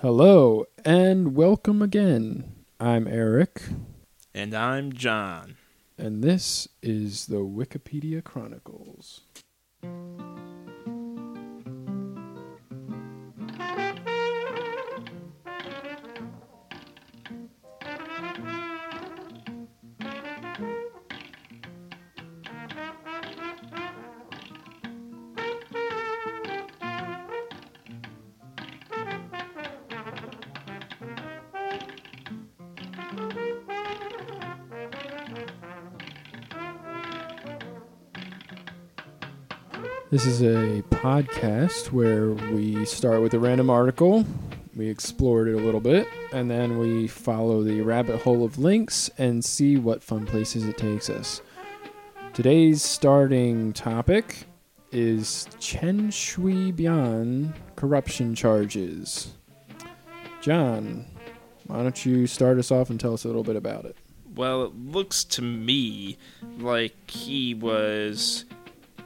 Hello and welcome again. I'm Eric, And I'm John. and this is the Wikipedia Chronicles. This is a podcast where we start with a random article, we explore it a little bit, and then we follow the rabbit hole of links and see what fun places it takes us. Today's starting topic is Chen Shui Bian corruption charges. John, why don't you start us off and tell us a little bit about it? Well, it looks to me like he was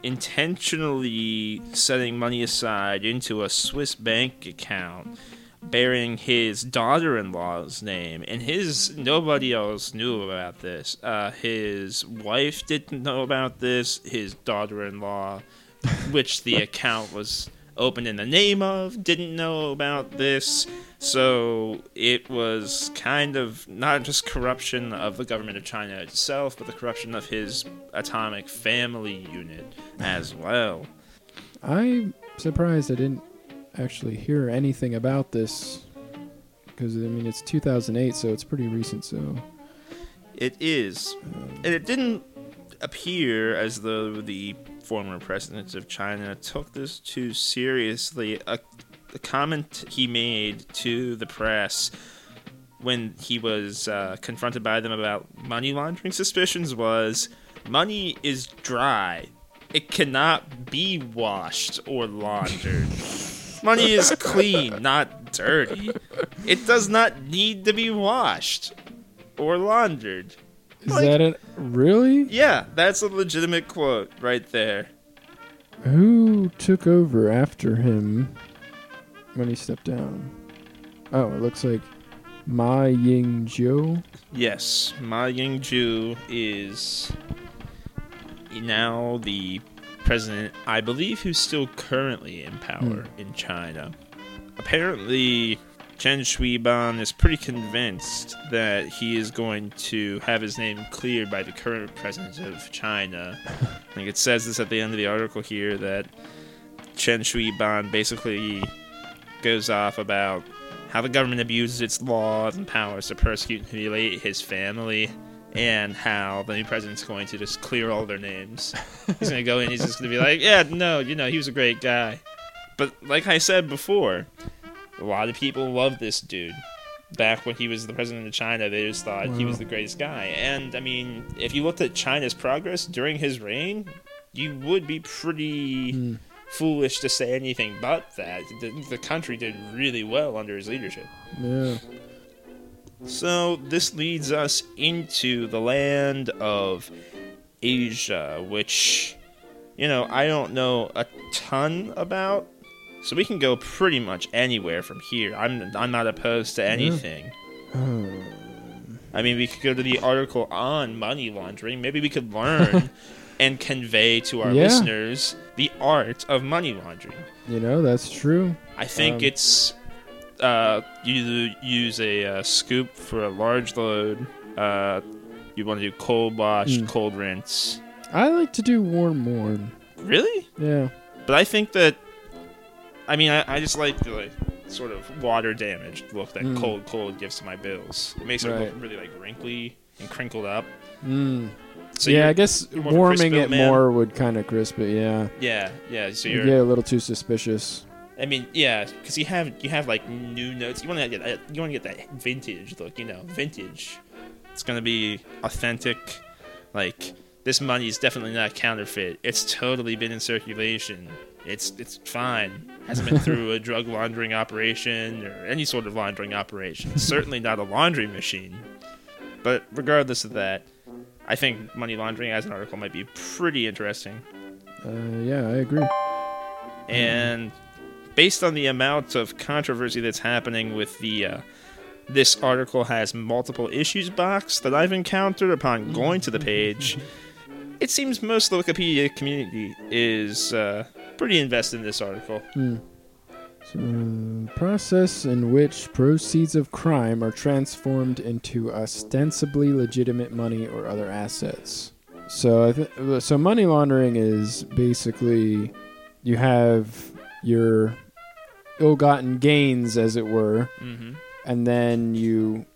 intentionally setting money aside into a Swiss bank account bearing his daughter-in-law's name and his nobody else knew about this. Uh, his wife didn't know about this his daughter-in-law which the account was opened in the name of didn't know about this so it was kind of not just corruption of the government of China itself, but the corruption of his atomic family unit as well. I'm surprised I didn't actually hear anything about this because I mean it's 2008, so it's pretty recent. So It is. Um, and it didn't appear as though the former president of China took this too seriously. A, a comment he made to the press when he was uh, confronted by them about money laundering suspicions was money is dry. It cannot be washed or laundered. money is clean, not dirty. It does not need to be washed or laundered. Is Like- that it? Really? Yeah, that's a legitimate quote right there. Who took over after him when he stepped down? Oh, it looks like Ma Ying-jeou. Yes, Ma Ying-jeou is now the president, I believe, who's still currently in power hmm. in China. Apparently, Chen Shui-bian is pretty convinced that he is going to have his name cleared by the current president of China. I think it says this at the end of the article here that Chen Shui-bian basically goes off about how the government abuses its laws and powers to persecute and humiliate his family, and how the new president's going to just clear all their names. He's going to go in, he's just going to be like, yeah, no, you know, he was a great guy. But like I said before, a lot of people loved this dude. Back when he was the president of China, they just thought he was the greatest guy. And I mean, if you looked at China's progress during his reign, you would be pretty Hmm. foolish to say anything but that. The, the country did really well under his leadership. Yeah. So this leads us into the land of Asia, which, you know, I don't know a ton about. So we can go pretty much anywhere from here. I'm I'm not opposed to anything. I mean, we could go to the article on money laundering. Maybe we could learn and convey to our Yeah. listeners the art of money laundering. You know, that's true. I think Um, it's uh, you use a uh, scoop for a large load. Uh, you want to do cold wash, Mm. cold rinse. I like to do warm warm. Really? Yeah. But I think that. I mean, I, I just like the like, sort of water damaged look that Mm. cold cold gives to my bills. It makes it look really like wrinkly and crinkled up. Mm. So yeah, I guess you're more of a warming it man? more would kind of crisp it. Yeah. Yeah, yeah. So You you're. get a little too suspicious. I mean, yeah, because you have you have like new notes. You want to get that, you want to get that vintage look, you know, vintage. It's gonna be authentic. Like this money is definitely not counterfeit. It's totally been in circulation. It's it's fine. Hasn't been through a drug laundering operation or any sort of laundering operation. Certainly not a laundry machine. But regardless of that, I think money laundering as an article might be pretty interesting. Uh, yeah, I agree. And based on the amount of controversy that's happening with the uh, this article has multiple issues box that I've encountered upon going to the page. It seems most of the Wikipedia community is uh, pretty invested in this article. Hmm. So, uh, process in which proceeds of crime are transformed into ostensibly legitimate money or other assets. So, I th- so money laundering is basically you have your ill-gotten gains, as it were, Mm-hmm. and then you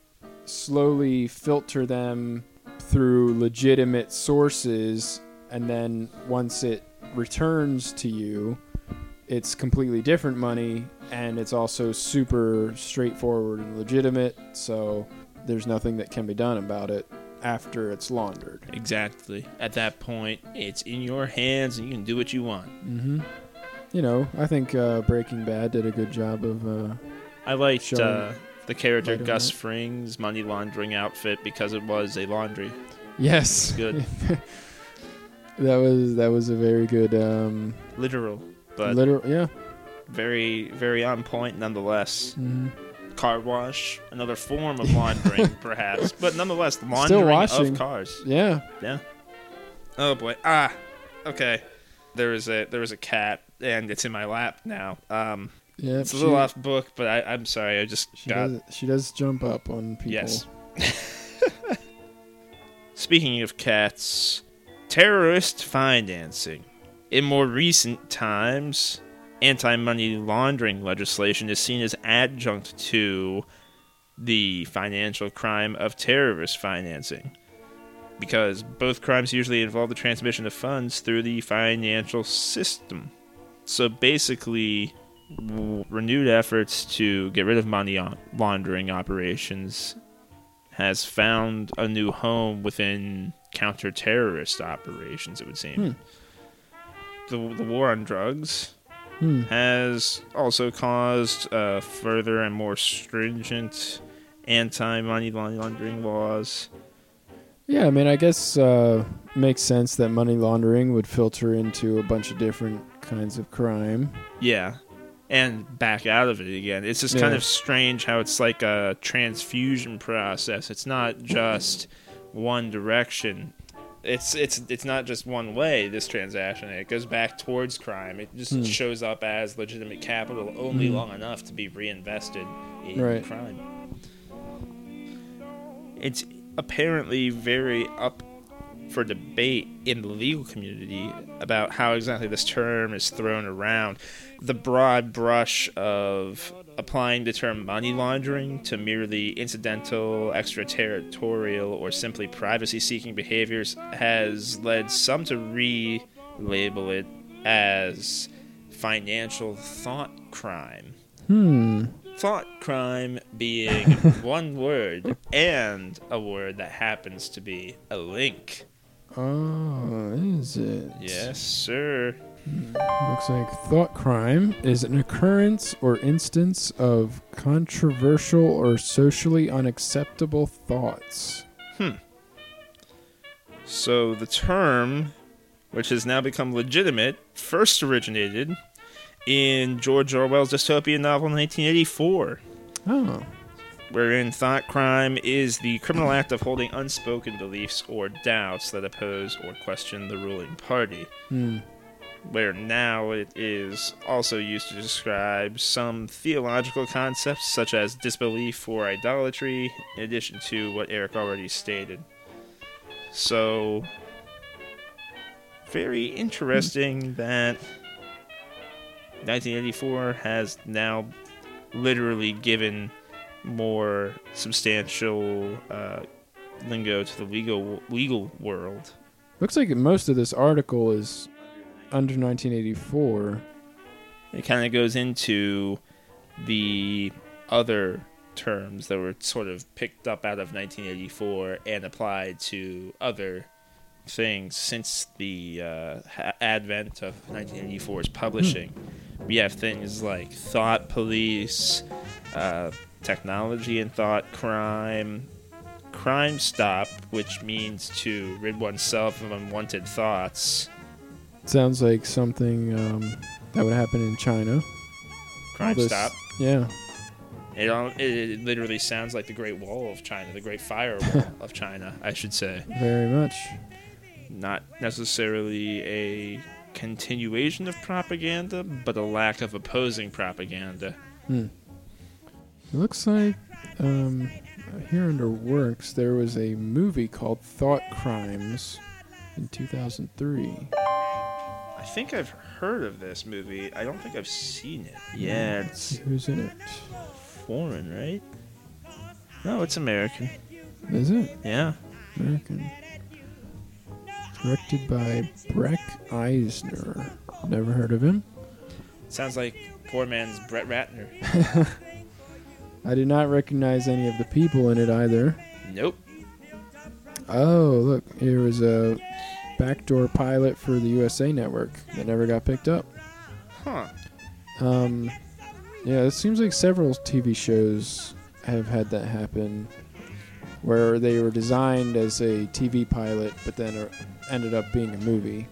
slowly filter them through legitimate sources and then once it returns to you it's completely different money and it's also super straightforward and legitimate so there's nothing that can be done about it after it's laundered Exactly. At that point, it's in your hands and you can do what you want. mm-hmm. you know i think uh, breaking bad did a good job of uh, I liked uh, the character Gus. Fring's money laundering outfit because it was a laundry. yes Good. that was that was a very good um Literal, but literal yeah very, very on point nonetheless. hmm Car wash, another form of laundering, perhaps, but nonetheless, laundering of cars. yeah Yeah. Oh boy. Ah. Okay. There is a there is a cat, and it's in my lap now. Um, yeah it's a she- little off book, but I, I'm sorry. I just She got does. She does jump up on people. Yes. Speaking of cats, terrorist financing. In more recent times, anti money laundering legislation is seen as adjunct to the financial crime of terrorist financing. Because both crimes usually involve the transmission of funds through the financial system. So basically, renewed efforts to get rid of money on- laundering operations has found a new home within counter-terrorist operations. It would seem. The, the war on drugs Hmm. has also caused uh, further and more stringent anti-money laundering laws. Yeah, I mean, I guess uh, makes sense that money laundering would filter into a bunch of different kinds of crime. Yeah. And back out of it again. It's just kind of strange how it's like a transfusion process. It's not just one direction. It's it's it's not just one way this transaction. It goes back towards crime. It just Hmm. shows up as legitimate capital only Hmm. long enough to be reinvested in Right. crime. It's apparently very up for debate in the legal community about how exactly this term is thrown around. The broad brush of applying the term money laundering to merely incidental, extraterritorial, or simply privacy seeking behaviors has led some to relabel it as financial thought crime. Hmm. Thought crime being one word and a word that happens to be a link. Oh, is it? Yes, sir. Looks like thought crime is an occurrence or instance of controversial or socially unacceptable thoughts. Hmm. So the term, which has now become legitimate, first originated in George Orwell's dystopian novel 1984, Oh. wherein thought crime is the criminal act of holding unspoken beliefs or doubts that oppose or question the ruling party. Hmm. Where now it is also used to describe some theological concepts such as disbelief or idolatry, in addition to what Eric already stated. So, very interesting that 1984 has now literally given more substantial uh, lingo to the legal legal world. Looks like most of this article is under 1984. It kind of goes into the other terms that were sort of picked up out of 1984 and applied to other things since the uh, ha- advent of 1984's publishing. We have things like thought police, uh, technology and thought crime, crime stop, which means to rid oneself of unwanted thoughts. Sounds like something um, that would happen in China. Crime this- Stop. Yeah. It, all, it, it literally sounds like the Great Wall of China, the Great Firewall of China, I should say. Very much. Not necessarily a continuation of propaganda, but a lack of opposing propaganda. Hmm. It looks like um, here under works there was a movie called Thought Crimes in 2003. I think I've heard of this movie. I don't think I've seen it. Yeah, it's Who's in it? foreign, right? No, it's American. Is it Yeah. American? Directed by Breck Eisner. Never heard of him. Sounds like poor man's Brett Ratner. I did not recognize any of the people in it either. Nope. Oh, look, here was a backdoor pilot for the USA Network that never got picked up. Huh. Um, yeah, it seems like several TV shows have had that happen, where they were designed as a TV pilot, but then ended up being a movie.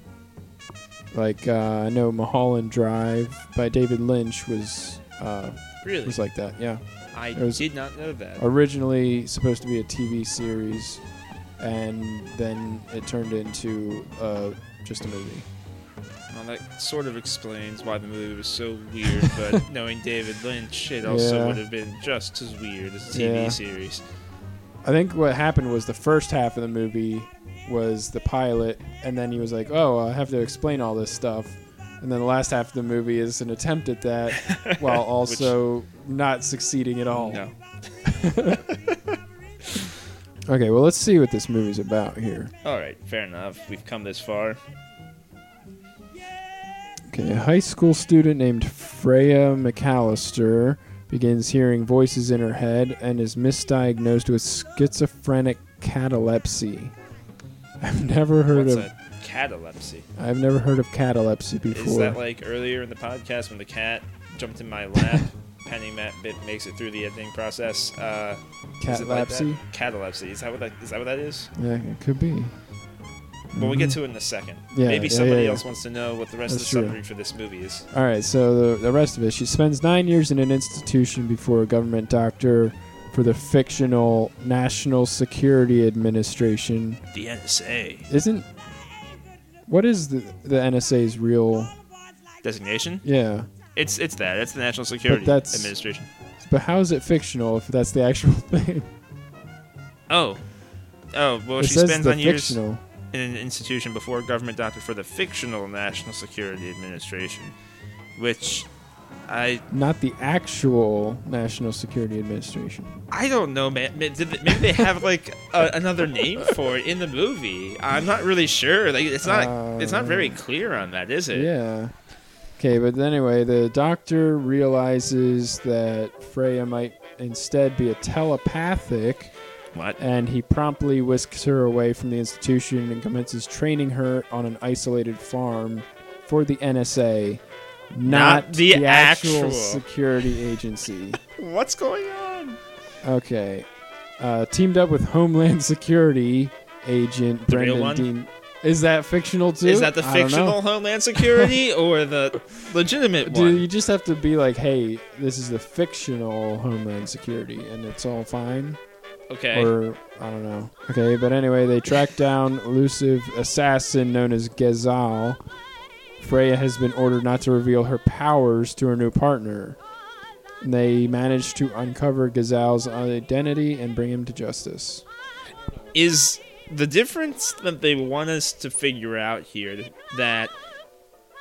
Like uh, I know Mulholland Drive by David Lynch was uh, Really? was like that. Yeah, I did not know that. originally supposed to be a TV series, and then it turned into uh, just a movie. Well, that sort of explains why the movie was so weird, but knowing David Lynch, it also Yeah. would have been just as weird as a TV Yeah. series. I think what happened was the first half of the movie was the pilot, and then he was like, "Oh, I have to explain all this stuff," and then the last half of the movie is an attempt at that, while also not succeeding at all. No. Okay, well, let's see what this movie's about here. All right, fair enough. We've come this far. Okay, a high school student named Freya McAllister begins hearing voices in her head and is misdiagnosed with schizophrenic catalepsy. I've never heard What's of a catalepsy? I've never heard of catalepsy before. Is that like earlier in the podcast when the cat jumped in my lap? Pending that bit makes it through the editing process. Uh, is like catalepsy? Catalepsy. Is that what that is? That what that is? yeah, it could be. Well, we get to it in a second. Yeah, Maybe yeah, somebody yeah, else wants to know what the rest That's of the summary for this movie is. All right, so the, the rest of it. She spends nine years in an institution before a government doctor for the fictional National Security Administration. The NSA Isn't what is the the NSA's real? designation. Yeah, It's it's that. It's the National Security that's- Administration. but how is it fictional if that's the actual thing? Oh. Oh, well, it she says spends the nine years fictional. in an institution before a government doctor for the fictional National Security Administration, which I Not the actual National Security Administration. I don't know, man. Did they- Maybe they have like a, another name for it in the movie. I'm not really sure. Like, it's not. it's not very Uh, clear on that, is it? Yeah. Okay, but anyway, the doctor realizes that Freya might instead be a telepathic, What? and he promptly whisks her away from the institution and commences training her on an isolated farm for the NSA, not, Not the actual actual. security agency. What's going on? Okay. Uh, teamed up with Homeland Security agent The Brendan? Dean. Is that fictional too? Is that the I don't know. fictional Homeland Security or the legitimate Do one? you just have to be like, hey, this is the fictional Homeland Security, and it's all fine? Okay. Or I don't know. Okay, but anyway, they track down elusive assassin known as Gezal. Freya has been ordered not to reveal her powers to her new partner. They manage to uncover Gezal's identity and bring him to justice. is the difference that they want us to figure out here that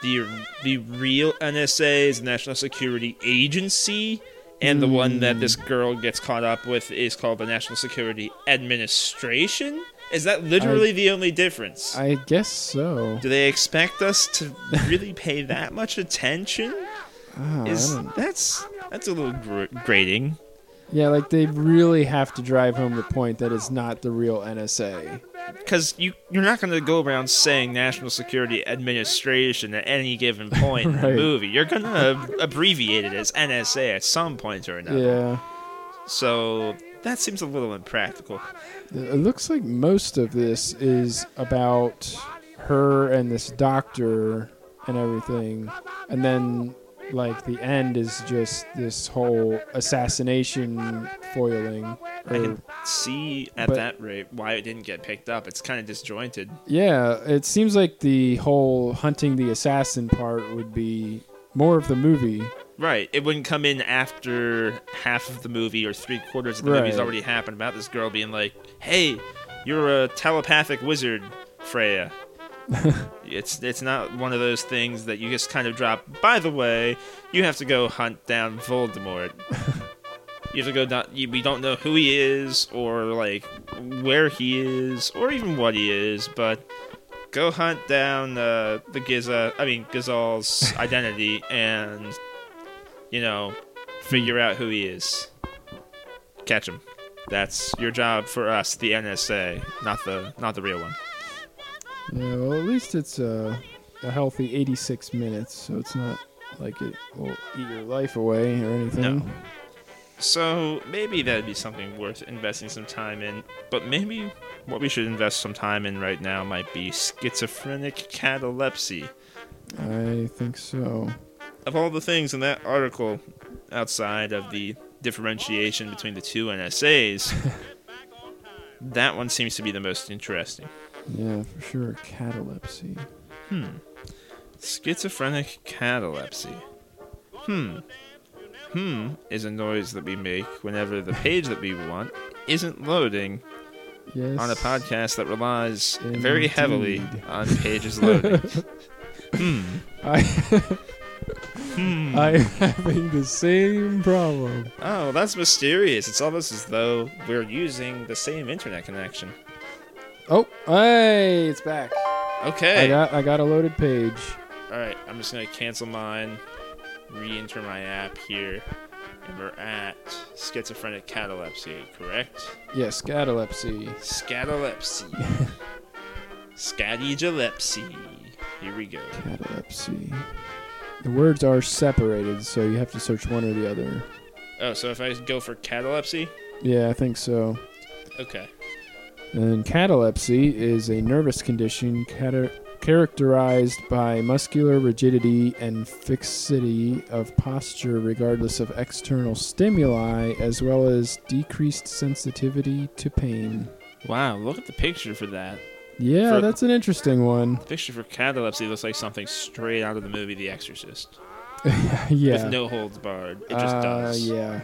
the the real NSA is National Security Agency and the one that this girl gets caught up with is called the National Security Administration? Is that literally the only difference? I guess so. Do they expect us to really pay that much attention? Ah, Is that's that's a little gr- grating. Yeah, like they really have to drive home the point that it's not the real NSA. because you you're not going to go around saying National Security Administration at any given point in Right. the movie. You're going to abbreviate it as NSA at some point or another. Yeah. So that seems a little impractical. It looks like most of this is about her and this doctor and everything. And then like the end is just this whole assassination foiling. I can see at but- that rate why it didn't get picked up. It's kind of disjointed. yeah, it seems like the whole hunting the assassin part would be more of the movie. Right. It wouldn't come in after half of the movie or three quarters of the movie's Right. already happened about this girl being like, "Hey, you're a telepathic wizard, Freya." it's it's not one of those things that you just kind of drop. By the way, you have to go hunt down Voldemort. you have to go down. You, we don't know who he is or like where he is or even what he is, but go hunt down uh, the Giza. I mean Gazal's identity and you know figure out who he is. Catch him. That's your job for us, the NSA, not the not the real one. Yeah, well, at least it's uh, a healthy 86 minutes, so it's not like it will eat your life away or anything. No. So maybe that'd be something worth investing some time in. But maybe what we should invest some time in right now might be schizophrenic catalepsy. I think so. Of all the things in that article, outside of the differentiation between the two NSAs, that one seems to be the most interesting. Yeah, for sure. Catalepsy. Hmm. Schizophrenic catalepsy. Hmm. Hmm is a noise that we make whenever the page that we want isn't loading Yes. on a podcast that relies very heavily on pages loading. hmm. I, Hmm. I'm having the same problem. Oh, that's mysterious. It's almost as though we're using the same internet connection. Oh, hey, it's back. Okay. I got I got a loaded page. All right, I'm just gonna cancel mine, re-enter my app here, and we're at schizophrenic catalepsy, correct? Yes, catalepsy. Scatalepsy. Scattygalepsy. Here we go. Catalepsy. The words are separated, so you have to search one or the other. Oh, so if I go for catalepsy, Yeah, I think so. okay. And catalepsy is a nervous condition cata- characterized by muscular rigidity and fixity of posture regardless of external stimuli, as well as decreased sensitivity to pain. Wow, look at the picture for that. Yeah, For- that's an interesting one. The picture for catalepsy looks like something straight out of the movie The Exorcist, yeah. with no holds barred. It just uh, does. Yeah.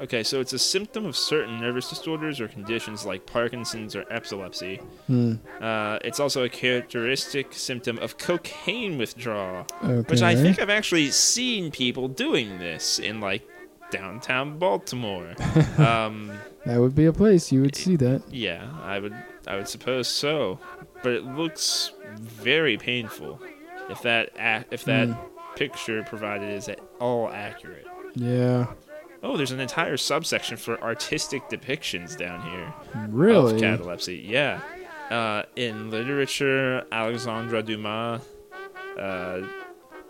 Okay, so it's a symptom of certain nervous disorders or conditions like Parkinson's or epilepsy. Hmm. Uh, it's also a characteristic symptom of cocaine withdrawal, Okay. which I think I've actually seen people doing this in like downtown Baltimore. um, that would be a place you would see that. yeah, I would, I would suppose so, but it looks very painful. If that, ac- if that Hmm. picture provided is at all accurate. Yeah. Oh, there's an entire subsection for artistic depictions down here. Really? of catalepsy. Yeah. Uh, in literature, Alexandre Dumas uh,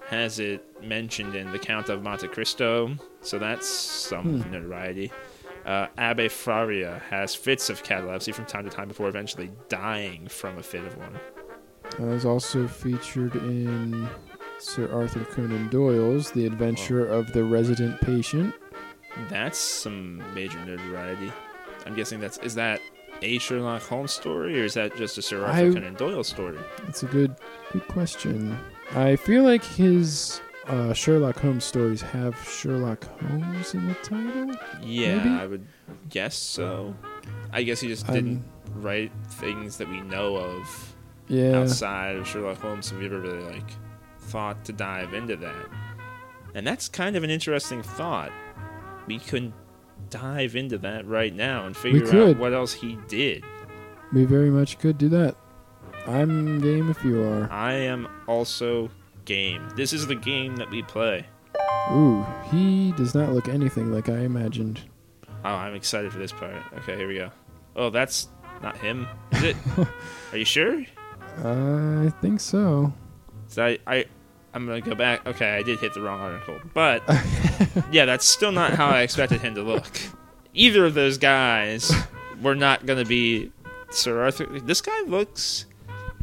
has it mentioned in The Count of Monte Cristo, so that's some Hmm. notoriety. Uh, Abbe Faria has fits of catalepsy from time to time before eventually dying from a fit of one. It was also featured in Sir Arthur Conan Doyle's The Adventure of the Resident Patient. That's some major notoriety. I'm guessing that's is that a Sherlock Holmes story or is that just a Sir Arthur I- Conan Doyle story? That's a good good question. I feel like his uh, Sherlock Holmes stories have Sherlock Holmes in the title. Yeah, Maybe? I would guess so. I guess he just didn't Um, write things that we know of yeah. outside of Sherlock Holmes, so we ever really like thought to dive into that. And that's kind of an interesting thought. We could dive into that right now and figure out could. what else he did. We very much could do that. I'm game if you are. I am also game. This is the game that we play. Ooh, he does not look anything like I imagined. Oh, I'm excited for this part. Okay, here we go. Oh, that's not him, is it? Are you sure? I think so. So I, I, I'm gonna go back. Okay, I did hit the wrong article, but yeah, that's still not how I expected him to look. Either of those guys were not gonna be Sir Arthur. This guy looks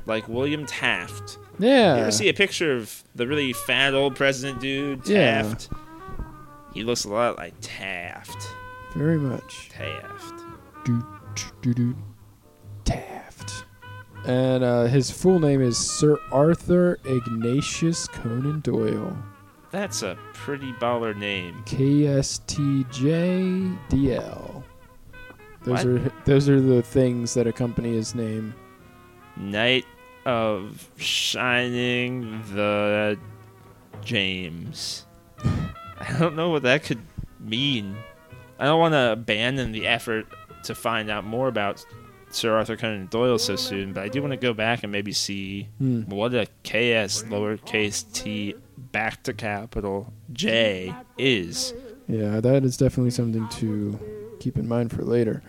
like William Taft Yeah. You ever see a picture of the really fat old president dude, Yeah. Taft? He looks a lot like Taft. Very much. Taft. Do, do, do, Taft. And uh, his full name is Sir Arthur Ignatius Conan Doyle. That's a pretty baller name. KSTJDL. Those What? are those are the things that accompany his name. Knight of Shining the James. I don't know what that could mean. I don't want to abandon the effort to find out more about Sir Arthur Conan Doyle so soon, but I do want to go back and maybe see Hmm. what a KS lowercase t back to capital J is. Yeah, that is definitely something to keep in mind for later.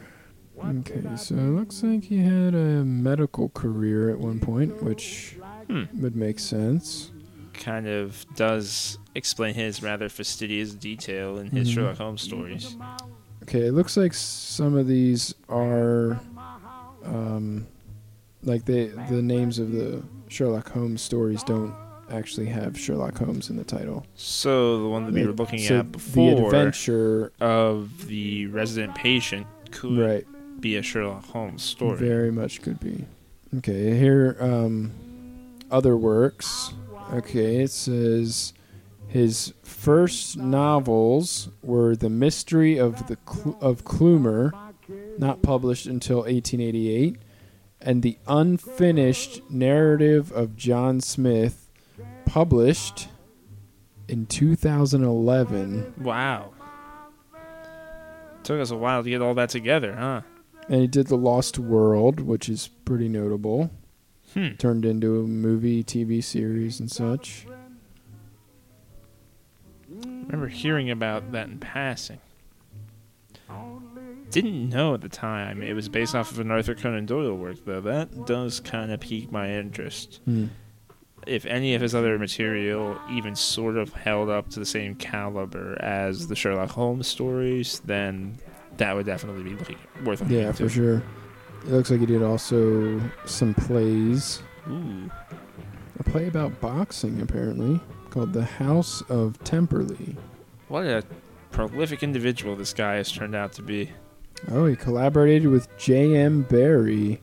Okay, so it looks like he had a medical career at one point, which Hmm. would make sense. Kind of does explain his rather fastidious detail in his Mhm. Sherlock Holmes stories. Okay, it looks like some of these are um like they the names of the Sherlock Holmes stories don't actually have Sherlock Holmes in the title. So the one that we were looking So at before the adventure of the resident patient could right be a Sherlock Holmes story. very much could be. Okay, here um other works. Okay, it says his first novels were The Mystery of the Cl- of Cloomber, not published until 1888, and The Unfinished Narrative of John Smith, published in 2011. Wow. Took us a while to get all that together, huh? And he did The Lost World, which is pretty notable. Hmm. Turned into a movie, TV series, and such. I remember hearing about that in passing. Didn't know at the time it was based off of an Arthur Conan Doyle work, though. That does kind of pique my interest. Hmm. If any of his other material even sort of held up to the same caliber as the Sherlock Holmes stories, then that would definitely be looking, worth looking Yeah, for sure. It looks like he did also some plays. Ooh. A play about boxing, apparently, called The House of Temperley. What a prolific individual this guy has turned out to be. Oh, he collaborated with J.M. Barrie,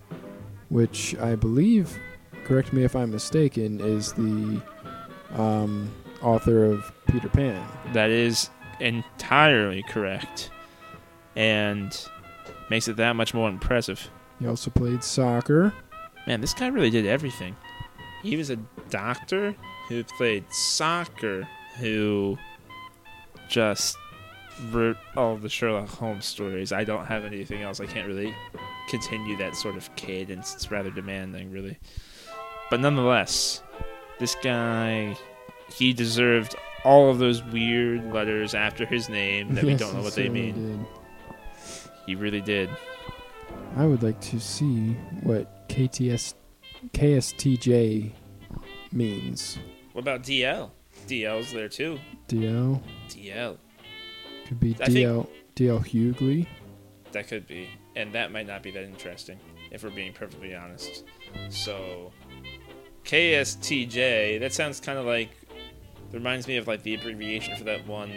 which I believe, correct me if I'm mistaken, is the um, author of Peter Pan. That is entirely correct. And makes it that much more impressive. He also played soccer. Man, this guy really did everything. He was a doctor who played soccer, who just wrote all the Sherlock Holmes stories. I don't have anything else. I can't really continue that sort of cadence. It's rather demanding, really. But nonetheless, this guy, he deserved all of those weird letters after his name that we don't know what they mean. did. He really did. I would like to see what KTS, KSTJ means. What about DL? DL's there too. DL DL. Could be DL DL Hughley. That could be. And that might not be that interesting, if we're being perfectly honest. So, KSTJ, that sounds kind of like. Reminds me of like the abbreviation for that one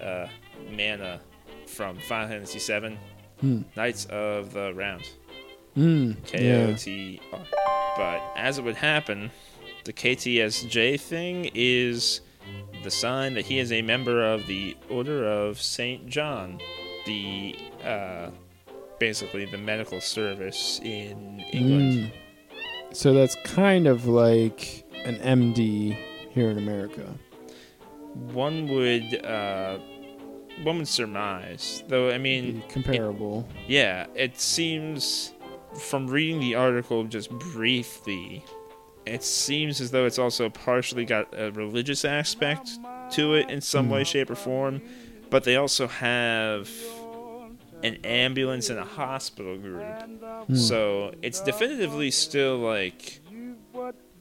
uh, mana from Final Fantasy VII, Hmm. Knights of the Round. Mm, K O yeah. But as it would happen, the KTSJ thing is the sign that he is a member of the Order of Saint John, the uh, basically the medical service in England. Mm. So that's kind of like an MD here in America. One would uh, one would surmise, though. I mean, comparable. Yeah, it seems from reading the article just briefly, it seems as though it's also partially got a religious aspect to it in some Hmm. way, shape, or form. But they also have an ambulance and a hospital group. Hmm. So it's definitively still like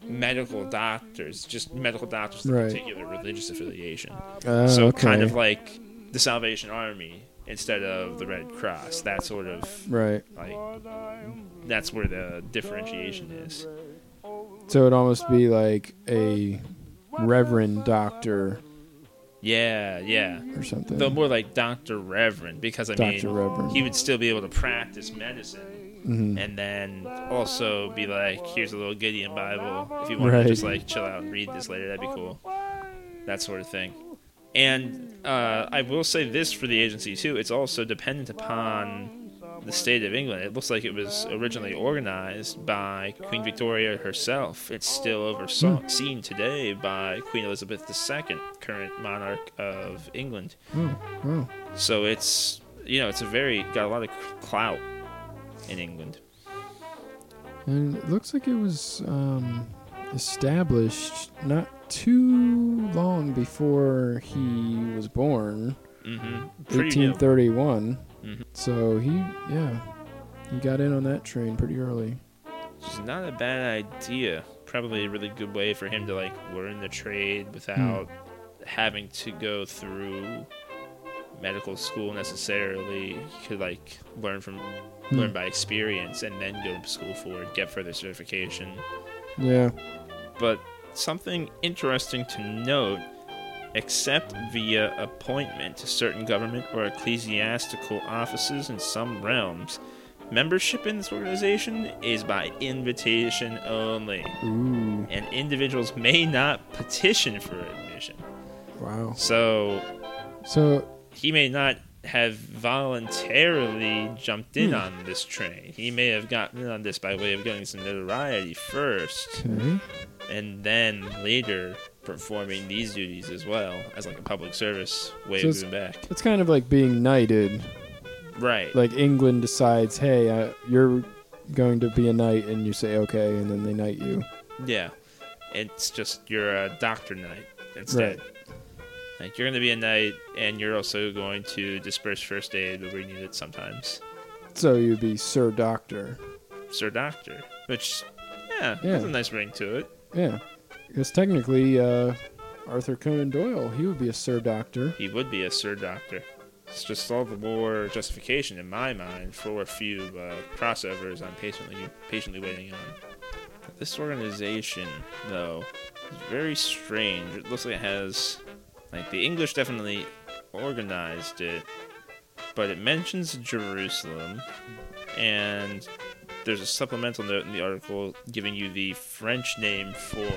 medical doctors, just medical doctors with a particular religious affiliation. Uh, so okay. kind of like the Salvation Army instead of the Red Cross. That sort of right. like that's where the differentiation is. So it'd almost be like a reverend doctor Yeah, yeah. or something. Though more like Doctor Reverend, because I Dr. mean, Reverend. he would still be able to practice medicine, Mhm. and then also be like, "Here's a little Gideon Bible. If you want Right. to just like chill out and read this later, that'd be cool." That sort of thing. And uh, I will say this for the agency too: it's also dependent upon the state of England. It looks like it was originally organized by Queen Victoria herself. It's still overseen today by Queen Elizabeth II, current monarch of England. Oh, wow. So it's you know it's a very got a lot of clout in England. And it looks like it was um, established not too long before he was born, Mm-hmm. Pretty new. 1831. Mhm. So he, yeah, he got in on that train pretty early. Which is not a bad idea. Probably a really good way for him to like learn the trade without having to go through medical school necessarily. He could like learn from Hmm. learn by experience and then go to school for it, get further certification. Yeah. But something interesting to note except via appointment to certain government or ecclesiastical offices in some realms, membership in this organization is by invitation only, Ooh. and individuals may not petition for admission. Wow. So So he may not have voluntarily jumped in Hmm. on this train. He may have gotten in on this by way of getting some notoriety first okay. and then later performing these duties as well as like a public service way So giving back. It's kind of like being knighted. Right. Like England decides, hey, uh, you're going to be a knight, and you say okay, and then they knight you. yeah. It's just you're a doctor knight instead. Right. Like you're going to be a knight, and you're also going to disperse first aid where we need it sometimes. So you'd be Sir Doctor. Sir Doctor, which yeah, Yeah. has a nice ring to it. Yeah. Because technically, uh, Arthur Conan Doyle, he would be a Sir Doctor. He would be a Sir Doctor. It's just all the more justification in my mind for a few uh, crossovers I'm patiently patiently waiting on. This organization, though, is very strange. It looks like it has, like, the English definitely organized it, but it mentions Jerusalem, and there's a supplemental note in the article giving you the French name for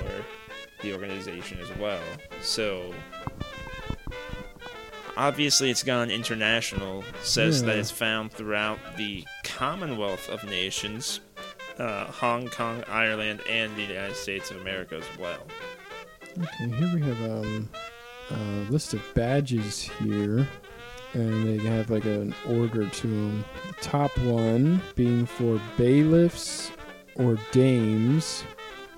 the organization as well. So, obviously, it's gone international. Says that it's found throughout the Commonwealth of Nations, uh, Hong Kong, Ireland, and the United States of America as well. Okay, here we have um, a list of badges here, and they have like an order to them. The top one being for bailiffs or dames.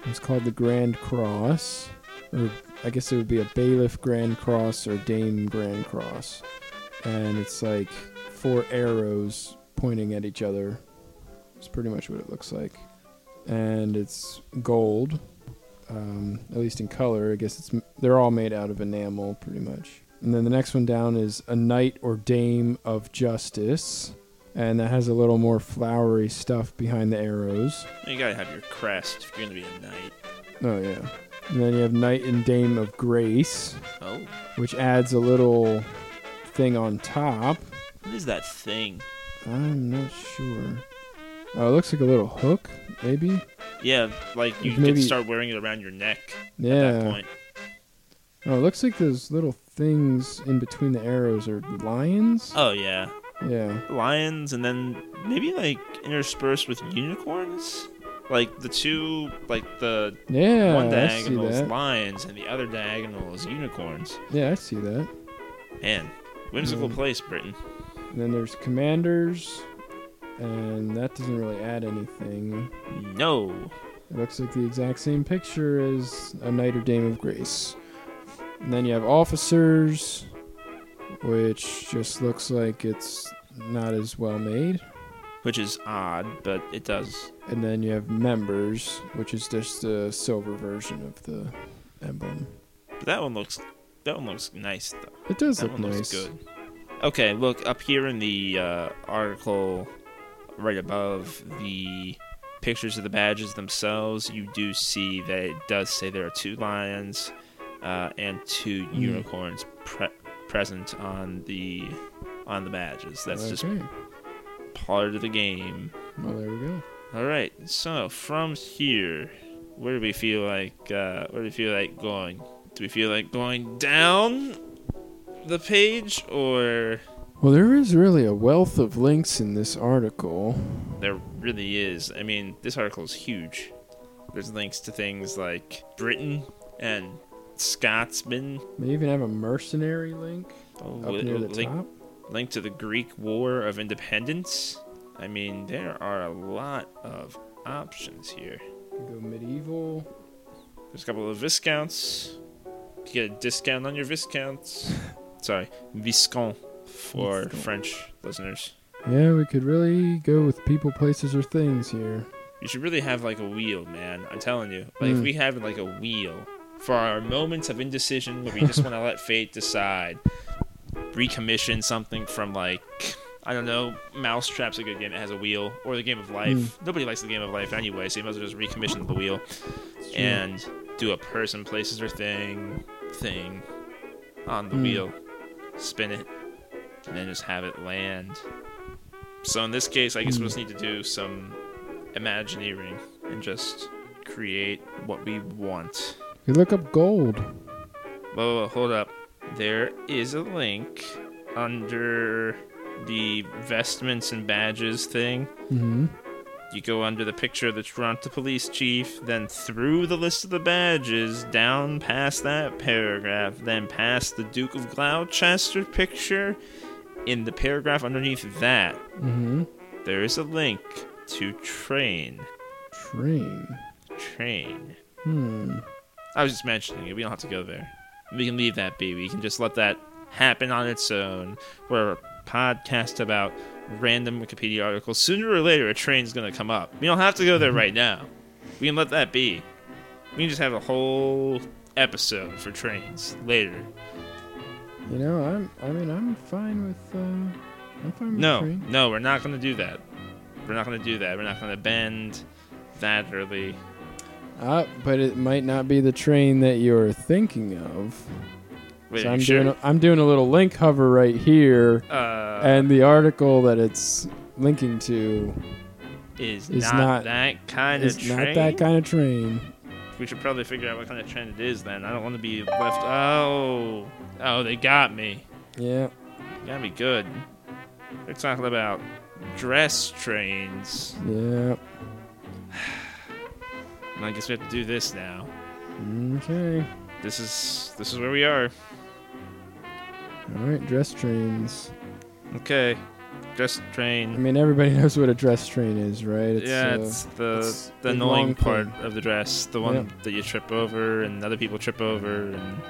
It's called the Grand Cross, or I guess it would be a bailiff Grand Cross or dame Grand Cross, and it's like four arrows pointing at each other. It's pretty much what it looks like, and it's gold um, at least in color. I guess it's they're all made out of enamel, pretty much. And then the next one down is a knight or dame of justice, and that has a little more flowery stuff behind the arrows. You gotta have your crest if you're gonna be a knight. Oh yeah. And then you have knight and dame of grace, Oh, which adds a little thing on top. what is that thing? I'm not sure. Oh, it looks like a little hook, maybe. Yeah, like you Maybe- could start wearing it around your neck at Yeah. that point. Oh, it looks like those little things in between the arrows are lions. Oh yeah, Yeah. lions, and then maybe like interspersed with unicorns. Like the two, like the Yeah, one diagonal is lions, and the other diagonal is unicorns. Yeah, I see that. Man, whimsical Mm. place, Britain. And then there's commanders, and that doesn't really add anything. No, It looks like the exact same picture as a knight or dame of grace. And then you have officers, which just looks like it's not as well made. which is odd, but it does. And then you have members, which is just a silver version of the emblem. But that one looks, that one looks nice though. It does That look one nice. looks good. Okay, look up here in the uh, article, right above the pictures of the badges themselves, you do see that it does say there are two lions uh, and two Hmm. unicorns pre- present on the on the badges. That's just part of the game. Well, there we go. All right. So from here, where do we feel like uh, where do we feel like going? Do we feel like going down the page, or Well, there is really a wealth of links in this article. there really is? I mean, this article is huge. There's links to things like Britain and Scotsman. They even have a mercenary link Oh, up li- near the link, top. link to the Greek War of Independence. I mean, there are a lot of options here. You go medieval. There's a couple of Viscounts. You get a discount on your Viscounts. Sorry, Viscount for Viscount. French listeners. Yeah, we could really go with people, places, or things here. You should really have like a wheel, man. I'm telling you. Like, if Mm. we have like a wheel for our moments of indecision where we just want to let fate decide, recommission something from like. I don't know. Mousetrap's a good game. It has a wheel, or the game of life. Mm. Nobody likes the game of life anyway, so you might as well just recommission the wheel. And do a person, places, or thing thing on the Hmm. wheel, spin it, and then just have it land. So in this case, I guess Hmm. we'll just need to do some imagineering and just create what we want. You look up gold. Whoa, whoa, whoa, hold up. There is a link under the vestments and badges thing. Mm-hmm. You go under the picture of the Toronto police chief, then through the list of the badges, down past that paragraph, then past the Duke of Gloucester picture. In the paragraph underneath that, Mm-hmm. there is a link to train. Train. Train. Hmm. I was just mentioning it. We don't have to go there. We can leave that be. We can just let that happen on its own. We're a podcast about random Wikipedia articles. Sooner or later, a train's going to come up. We don't have to go there right now. We can let that be. We can just have a whole episode for trains later. You know, I'm. I mean, I'm fine with. Uh, I'm fine with No, no, we're not going to do that. We're not going to do that. We're not going to bend that early. Uh, but it might not be the train that you're thinking of. Wait, so I'm sure? doing. A, I'm doing a little link hover right here, uh, and the article that it's linking to is, is not, not- that kind of train. not that kind of train. We should probably figure out what kind of train it is then. I don't want to be left. Oh, oh, they got me. Yeah. Got me good. They're talking about dress trains. Yeah. And I guess we have to do this now. Okay. This is this is where we are. All right. Dress trains. Okay, dress train. I mean, everybody knows what a dress train is, right? It's, yeah, uh, it's the it's the annoying long part thing. of the dress, the one Yep. that you trip over and other people trip over, and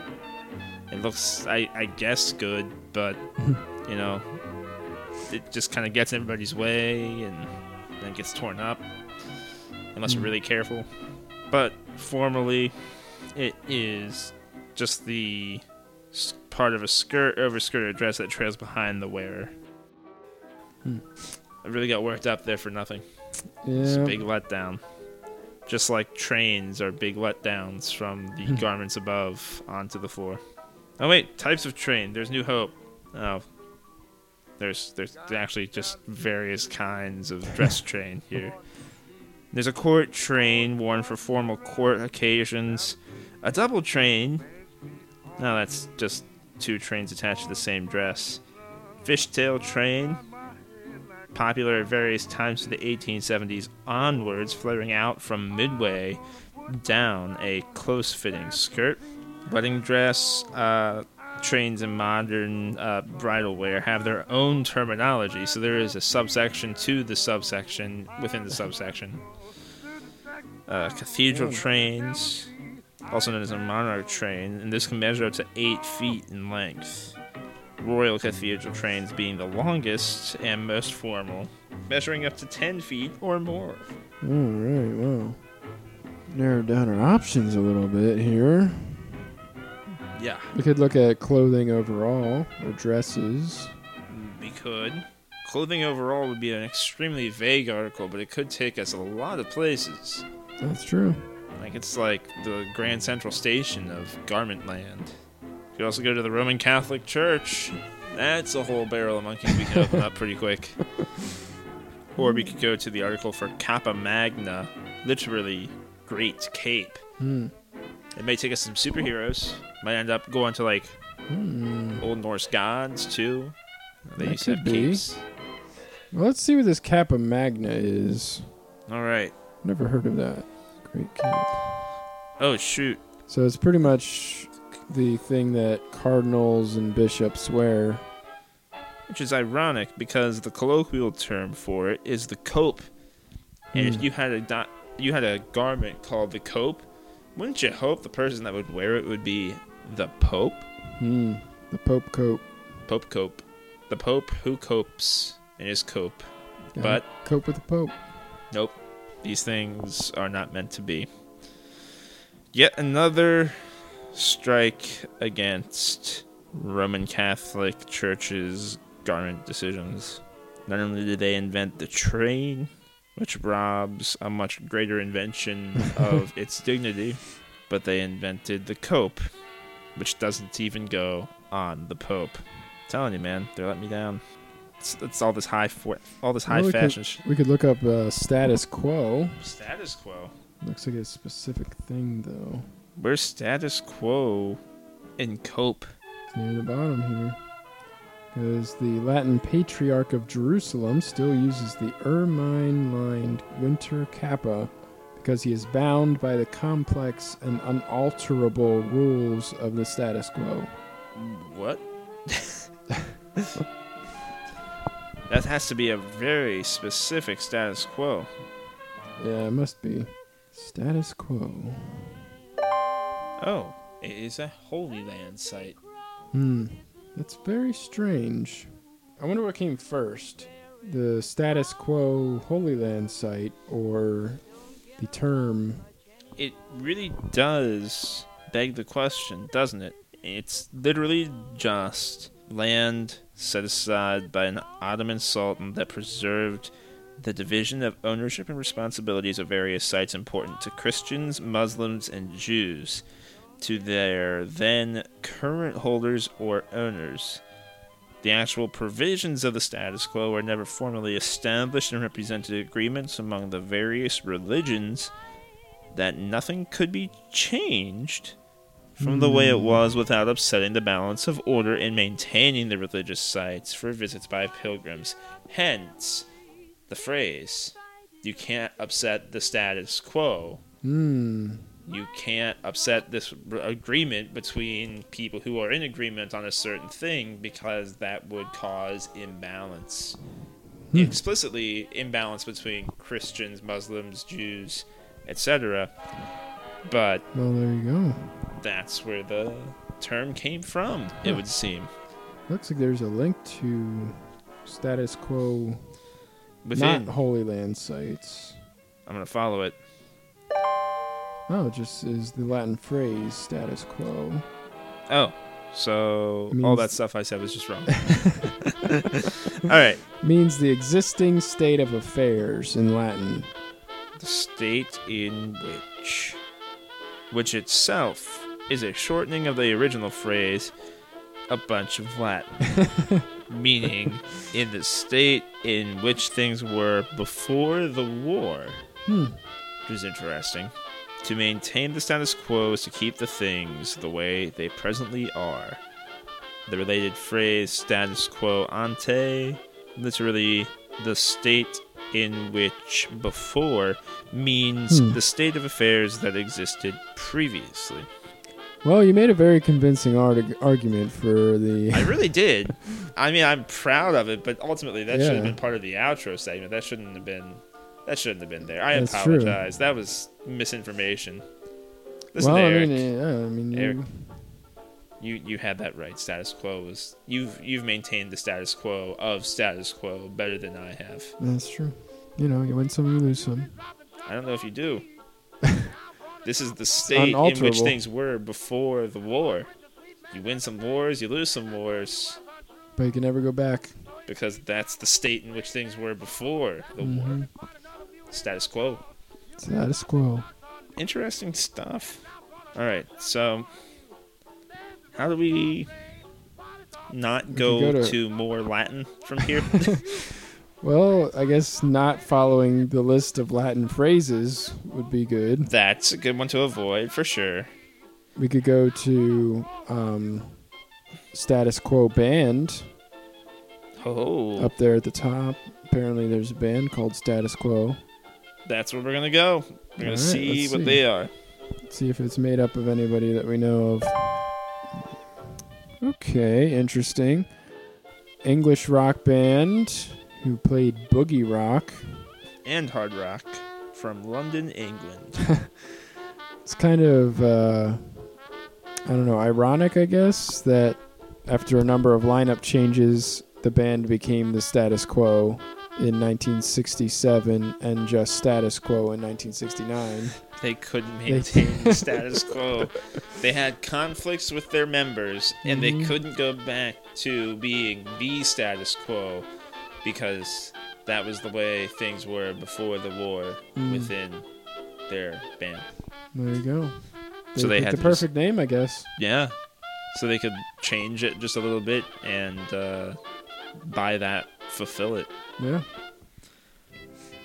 it looks, I I guess, good, but you know, it just kind of gets in everybody's way and then gets torn up unless you're really careful. But formally, it is just the part of a skirt over skirt or dress that trails behind the wearer. Hmm. I really got worked up there for nothing. It's a yeah. big letdown. Just like trains are big letdowns from the Hmm. garments above onto the floor. Oh wait, types of train. There's New Hope. Oh, there's there's actually just various kinds of dress train here. There's a court train worn for formal court occasions. A double train. No, that's just two trains attached to the same dress. Fishtail train popular at various times of the 1870s onwards, flaring out from midway down a close fitting skirt. Wedding dress, uh, trains, and modern uh, bridal wear have their own terminology, so there is a subsection to the subsection within the subsection. Uh, cathedral trains, also known as a monarch train, and this can measure up to 8 feet in length. Royal Cathedral trains being the longest and most formal, measuring up to 10 feet or more. All right. Well, narrowed down our options a little bit here. Yeah. We could look at clothing overall or dresses. We could. Clothing overall would be an extremely vague article, but it could take us a lot of places. That's true. Like it's like the Grand Central Station of garment land. You could also go to the Roman Catholic Church. That's a whole barrel of monkeys we can open up pretty quick. Or we could go to the article for Cappa Magna, literally Great Cape. Hmm. It may take us some superheroes. Might end up going to like Hmm. Old Norse gods too. They That used to have could be. Well, let's see what this Cappa Magna is. All right. Never heard of that. Great Cape. Oh shoot. So it's pretty much the thing that cardinals and bishops wear. Which is ironic because the colloquial term for it is the cope. And Hmm. if you had a do- you had a garment called the cope, wouldn't you hope the person that would wear it would be the pope? Hmm. The Pope cope. Pope cope. The pope who copes in his cope. Gotta But cope with the Pope. Nope. These things are not meant to be. Yet another strike against Roman Catholic Church's garment decisions. Not only did they invent the train, which robs a much greater invention of its dignity, but they invented the cope, which doesn't even go on the Pope. telling you, man, they're letting me down. It's, it's all this high, all this high Well, we could- fashion. sh- We could look up uh, status quo. Status quo. Looks like a specific thing though. Where's status quo in cope? It's near the bottom here. Because the Latin Patriarch of Jerusalem still uses the ermine lined winter cappa because he is bound by the complex and unalterable rules of the status quo. What? that has to be a very specific status quo. Yeah, it must be. Status quo. Oh, it is a Holy Land site. Hmm. That's very strange. I wonder what came first. The status quo Holy Land site or the term It really does beg the question, doesn't it? It's literally just land set aside by an Ottoman Sultan that preserved the division of ownership and responsibilities of various sites important to Christians, Muslims, and Jews to their then current holders or owners. The actual provisions of the status quo were never formally established and represented agreements among the various religions that nothing could be changed from the way it Hmm. was without upsetting the balance of order in maintaining the religious sites for visits by pilgrims. Hence, the phrase, you can't upset the status quo. Hmm. You can't upset this r- agreement between people who are in agreement on a certain thing because that would cause imbalance. Hmm. Explicitly, imbalance between Christians, Muslims, Jews, etc. But Well, there you go. that's where the term came from, it would seem. Looks like there's a link to status quo, Within, not Holy Land sites. I'm going to follow it. Oh, it just is the Latin phrase status quo. Oh, so all that stuff I said was just wrong. all right. Means the existing state of affairs in Latin. The state in which, which itself is a shortening of the original phrase, a bunch of Latin, meaning in the state in which things were before the war, Hmm. which is interesting. To maintain the status quo is to keep the things the way they presently are. The related phrase status quo ante, literally the state in which before, means Hmm. the state of affairs that existed previously. Well, you made a very convincing arg- argument for the. I really did. I mean, I'm proud of it, but ultimately that should have been part of the outro segment. That shouldn't have been. That shouldn't have been there. I That's true. apologize. That was misinformation. Listen, well, I Eric, mean, yeah, I mean, Eric. you, you you had that right. Status quo was you've you've maintained the status quo of status quo better than I have. that's true. You know, you win some, you lose some. I don't know if you do. this is the state in which things were before the war. You win some wars, you lose some wars. But you can never go back. because that's the state in which things were before the war. Mhm. Status quo. Status quo. Interesting stuff. All right, so how do we not go, could go to... to- more Latin from here? Well, I guess not following the list of Latin phrases would be good. That's a good one to avoid for sure. We could go to um, status quo band Oh, up there at the top. Apparently, there's a band called Status Quo. that's where we're gonna go. We're gonna see what see. they are. See if it's made up of anybody that we know of. Okay, interesting. English rock band who played boogie rock. And hard rock from London, England. It's kind of, uh, I don't know, ironic, I guess, that after a number of lineup changes, the band became the status quo in 1967 and just status quo in 1969. They couldn't maintain the status quo. They had conflicts with their members, and Mhm. they couldn't go back to being the status quo because that was the way things were before the war Mm. within their band. There you go. So they had the perfect name, I guess. Yeah. So they could change it just a little bit and uh, by that fulfill it. Yeah.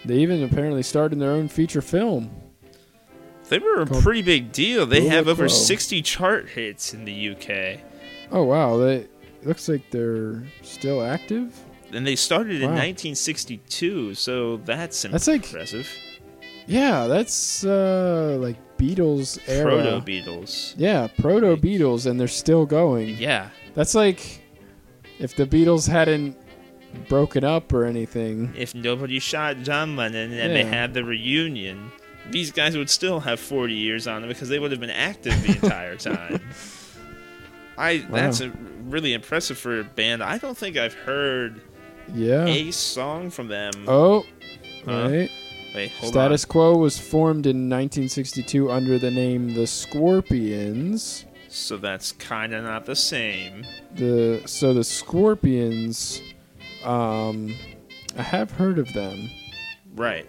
They even apparently starred in their own feature film. They were a pretty big deal. They have over Crow. 60 chart hits in the UK. Oh wow, they it looks like they're still active. And they started in Wow. 1962, so that's That's like- impressive. Yeah, that's uh like Beatles era. Proto Beatles. Yeah, proto Beatles, and they're still going. Yeah. That's like if the Beatles hadn't broken up or anything. If nobody shot John Lennon and they Yeah. had the reunion, these guys would still have 40 years on them because they would have been active the entire time. I that's a, really impressive for a band. I don't think I've heard Yeah. a song from them. Oh, Huh? right. Wait, hold Status Quo was formed in 1962 under the name the Scorpions. So that's kind of not the same. The so the Scorpions, um, I have heard of them. Right.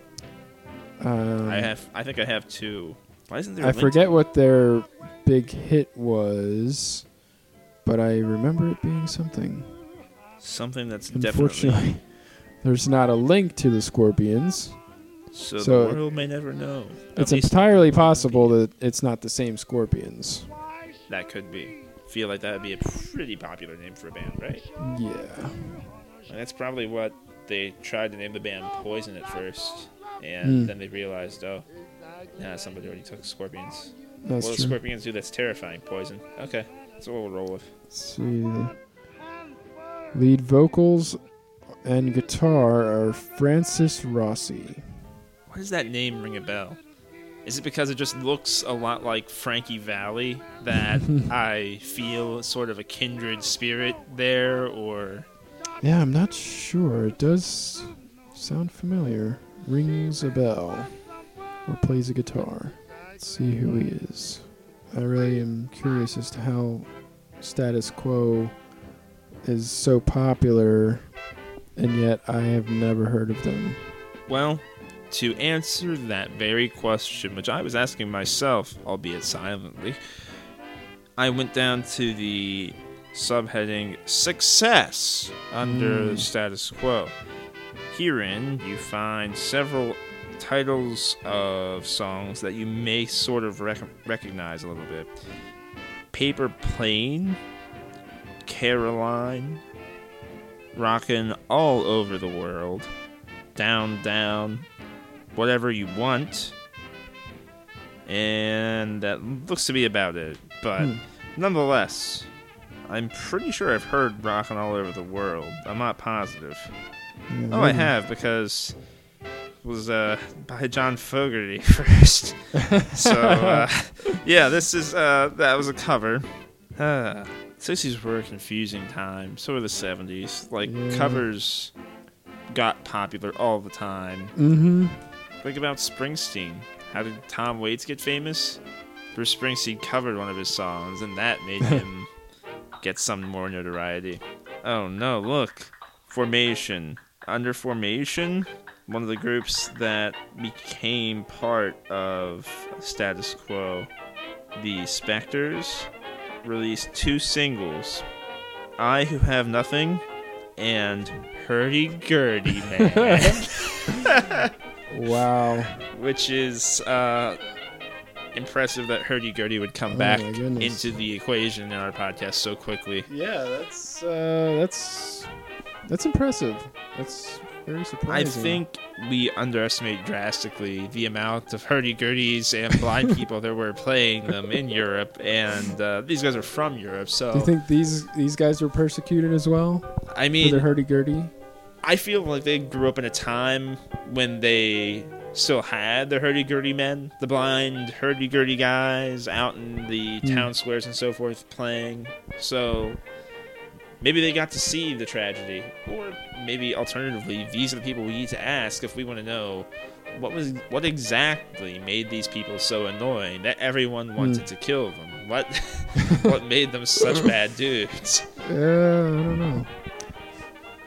Um, I have. I think I have two. Why isn't there? a I forget what their big hit was, but I remember it being something. something that's definitely. Unfortunately, definitely. there's not a link to the Scorpions. So, So- the world may never know. It's entirely possible that it's not the same Scorpions. that could be. Feel like that would be a pretty popular name for a band, right? Yeah. And that's probably what they tried to name the band Poison at first, and Hmm. then they realized, oh, nah, somebody already took Scorpions. That's what do true. Scorpions do that's terrifying? Poison. Okay, that's what we'll roll with. Let's see. Lead vocals and guitar are Francis Rossi. Why does that name ring a bell? Is it because it just looks a lot like Frankie Valli that I feel sort of a kindred spirit there, or Yeah, I'm not sure. It does sound familiar. Rings a bell. Or plays a guitar. Let's see who he is. I really am curious as to how Status Quo is so popular, and yet I have never heard of them. Well, to answer that very question, which I was asking myself, albeit silently, I went down to the subheading Success under Mm. status quo. Herein, you find several titles of songs that you may sort of rec- recognize a little bit Paper Plane, Caroline, Rockin' All Over the World, Down, Down, Whatever You Want, and that looks to be about it. But Hmm. nonetheless, I'm pretty sure I've heard Rockin' All Over the World. I'm not positive. Yeah, Oh, I have because it was uh, by John Fogerty first. so uh, yeah, this is uh, that was a cover. Uh, 60s were a confusing time. So were the 70s. Like Yeah. covers got popular all the time. Mm-hmm. Think about Springsteen. How did Tom Waits get famous? Bruce Springsteen covered one of his songs, and that made him get some more notoriety. Oh no, look. Formation. Under Formation, one of the groups that became part of status quo, the Spectres, released two singles I Who Have Nothing and Hurdy Gurdy Man. Wow. which is uh, impressive that Hurdy Gurdy would come Oh back into the equation in our podcast so quickly. Yeah, that's uh, that's that's impressive. That's very surprising. I think we underestimate drastically the amount of hurdy gurdies and blind people there were playing them in Europe, and uh, these guys are from Europe, so Do you think these these guys were persecuted as well I mean, their hurdy gurdy? I feel like they grew up in a time when they still had the hurdy gurdy men, the blind hurdy gurdy guys out in the Hmm. town squares and so forth playing. So maybe they got to see the tragedy, or maybe alternatively, these are the people we need to ask if we want to know what was what exactly made these people so annoying that everyone wanted to kill them. What what made them such bad dudes? Uh, I don't know.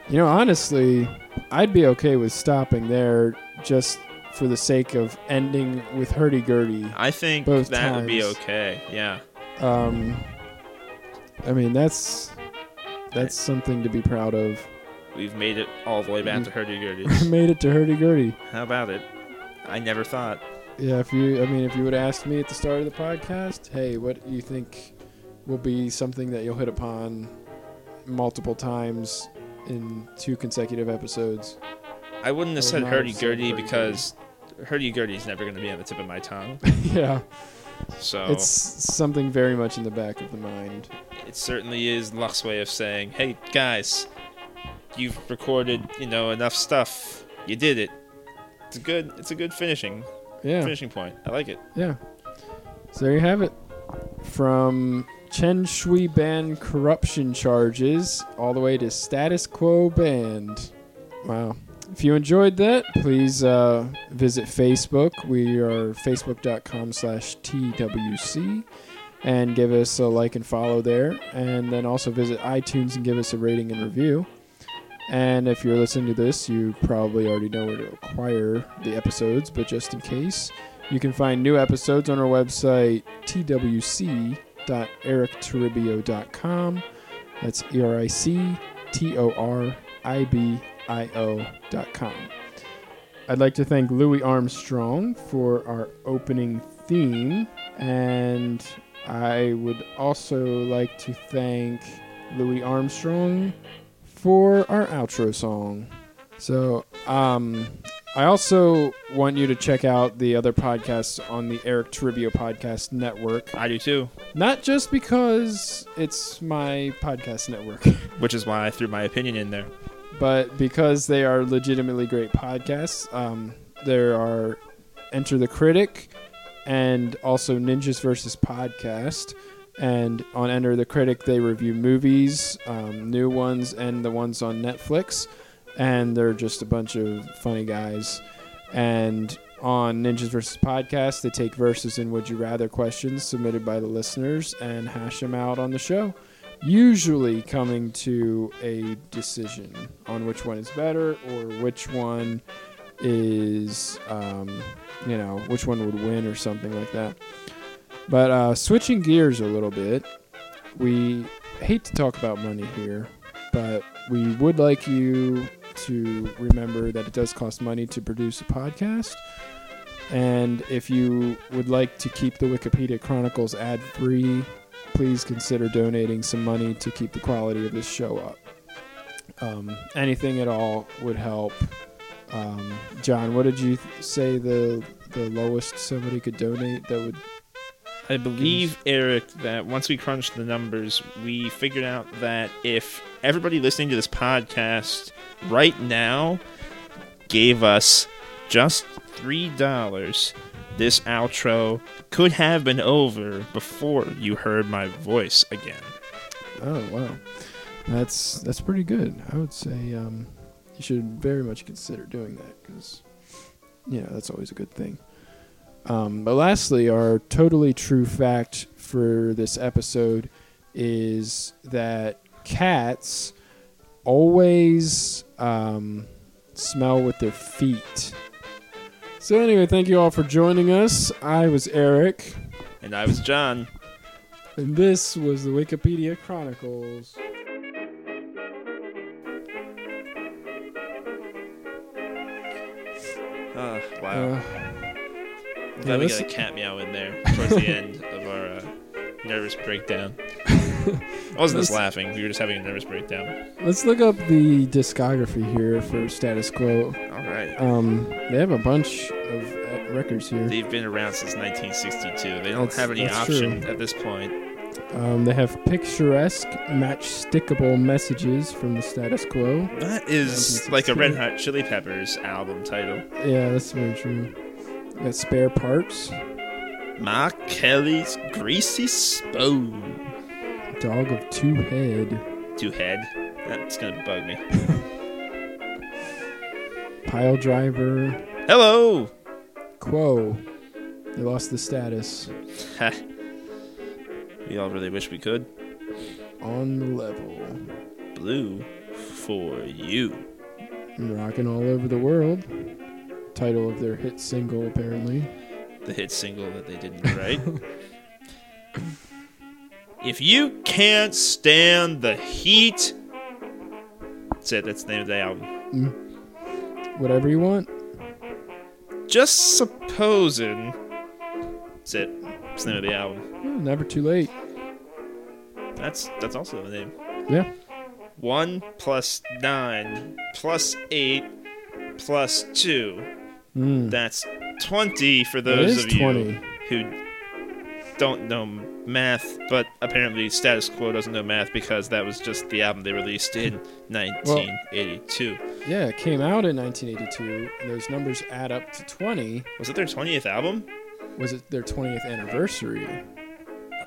You know, honestly, I'd be okay with stopping there just for the sake of ending with hurdy gurdy. I think that would be okay. Yeah. Um, I mean, that's that's something to be proud of. We've made it all the way back to hurdy gurdy. Made it to hurdy gurdy. How about it? I never thought. Yeah, if you, I mean, if you would ask me at the start of the podcast, hey, what do you think will be something that you'll hit upon multiple times in two consecutive episodes? I wouldn't have I said not hurdy gurdy hurdy-gurdy. because hurdy gurdy is never going to be on the tip of my tongue. yeah, So it's something very much in the back of the mind. It certainly is Luck's way of saying, "Hey guys, you've recorded, you know, enough stuff. You did it. It's a good. It's a good finishing Yeah, finishing point. I like it. yeah. So there you have it. From Chen Shui-bian corruption charges all the way to status quo band. Wow. If you enjoyed that, please uh, visit Facebook. We are facebook.com slash TWC and give us a like and follow there. And then also visit iTunes and give us a rating and review. And if you're listening to this, you probably already know where to acquire the episodes, but just in case, you can find new episodes on our website, twc.erictoribio.com. That's E R I C T O R I B I O.com. I'd like to thank Louis Armstrong for our opening theme, and I would also like to thank Louis Armstrong for our outro song. So, um, I also want you to check out the other podcasts on the Eric Toribio Podcast Network. I do too, Not just because it's my podcast network, which is why I threw my opinion in there. but because they are legitimately great podcasts. Um, there are Enter the Critic and also Ninjas versus Podcast. And on Enter the Critic, they review movies, um, new ones, and the ones on Netflix. And they're just a bunch of funny guys. And on Ninjas versus Podcast, they take verses and Would You Rather questions submitted by the listeners and hash them out on the show usually coming to a decision on which one is better or which one is, um, you know, which one would win or something like that. But uh, switching gears a little bit, we hate to talk about money here, but we would like you to remember that it does cost money to produce a podcast. And if you would like to keep the Wikipedia Chronicles ad free, please consider donating some money to keep the quality of this show up. Um, anything at all would help. Um, John, what did you th- say the the lowest somebody could donate that would? I believe, Eric, that once we crunched the numbers, we figured out that if everybody listening to this podcast right now gave us just $3, this outro could have been over before you heard my voice again. Oh wow, that's that's pretty good. I would say um, you should very much consider doing that because you know that's always a good thing. Um, but lastly, our totally true fact for this episode is that cats always um, smell with their feet. So anyway, thank you all for joining us. I was Eric, And I was John. and this was the Wikipedia Chronicles. Oh, wow. Uh, I'm glad yeah, we this- got a cat meow in there towards the end of our uh, nervous breakdown. I wasn't just laughing. We were just having a nervous breakdown. let's look up the discography here for Status Quo. All right. Um, they have a bunch of uh, records here. They've been around since 1962. They don't That's- have any option true. at this point. Um, they have picturesque, match-stickable messages from the Status Quo. That is like a Red Hot Chili Peppers album title. Yeah, that's very true. Got spare parts. Ma Kelly's Greasy Spoon. Dog of two head. Two head. That's gonna bug me. Pile driver. Hello. Quo. They lost the status. We all really wish we could. On the level. Blue for you. Rocking all over the world. Title of their hit single, apparently. The hit single that they didn't write. if you can't stand the heat. That's it. That's the name of the album. Mm. Whatever you want. Just supposing. That's it. That's the name of the album. Yeah, never too late. That's that's also the name. Yeah. One plus nine plus eight plus two. Mm. That's twenty for those of you who don't know math, but apparently Status Quo doesn't know math because that was just the album they released in 1982. Yeah, it came out in 1982, and those numbers add up to 20. Was it their 20th album? Was it their 20th anniversary?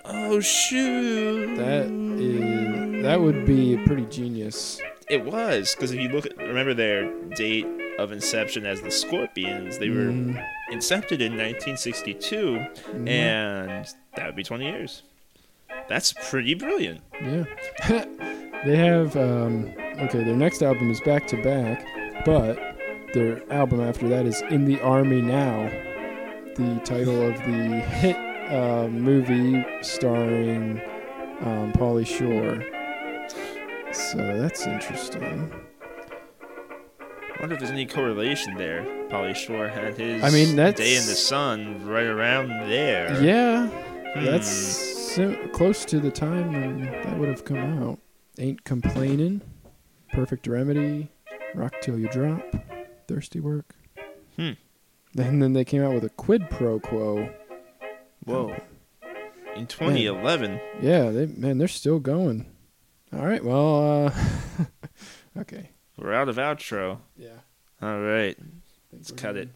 Oh shoot! That is that would be pretty genius. It was because if you look at remember their date of inception as the Scorpions, they were Mm, incepted in 1962, mm, and that would be 20 years. That's pretty brilliant. yeah. they have um, okay. Their next album is back to back, but their album after that is "In the Army Now," the title of the hit uh, movie starring um, Pauly Shore. So that's interesting. I wonder if there's any correlation there. Pauly Shore had his I mean, that's- day in the sun right around there. Yeah, Hmm. That's sim- close to the time when that would have come out. Ain't complaining. Perfect remedy. Rock till you drop. Thirsty work. Hmm. And then they came out with a quid pro quo. Whoa. In 2011, Yeah, they man, they're still going. All right, well, uh, okay. we're out of outro. Yeah. All right, let's cut it.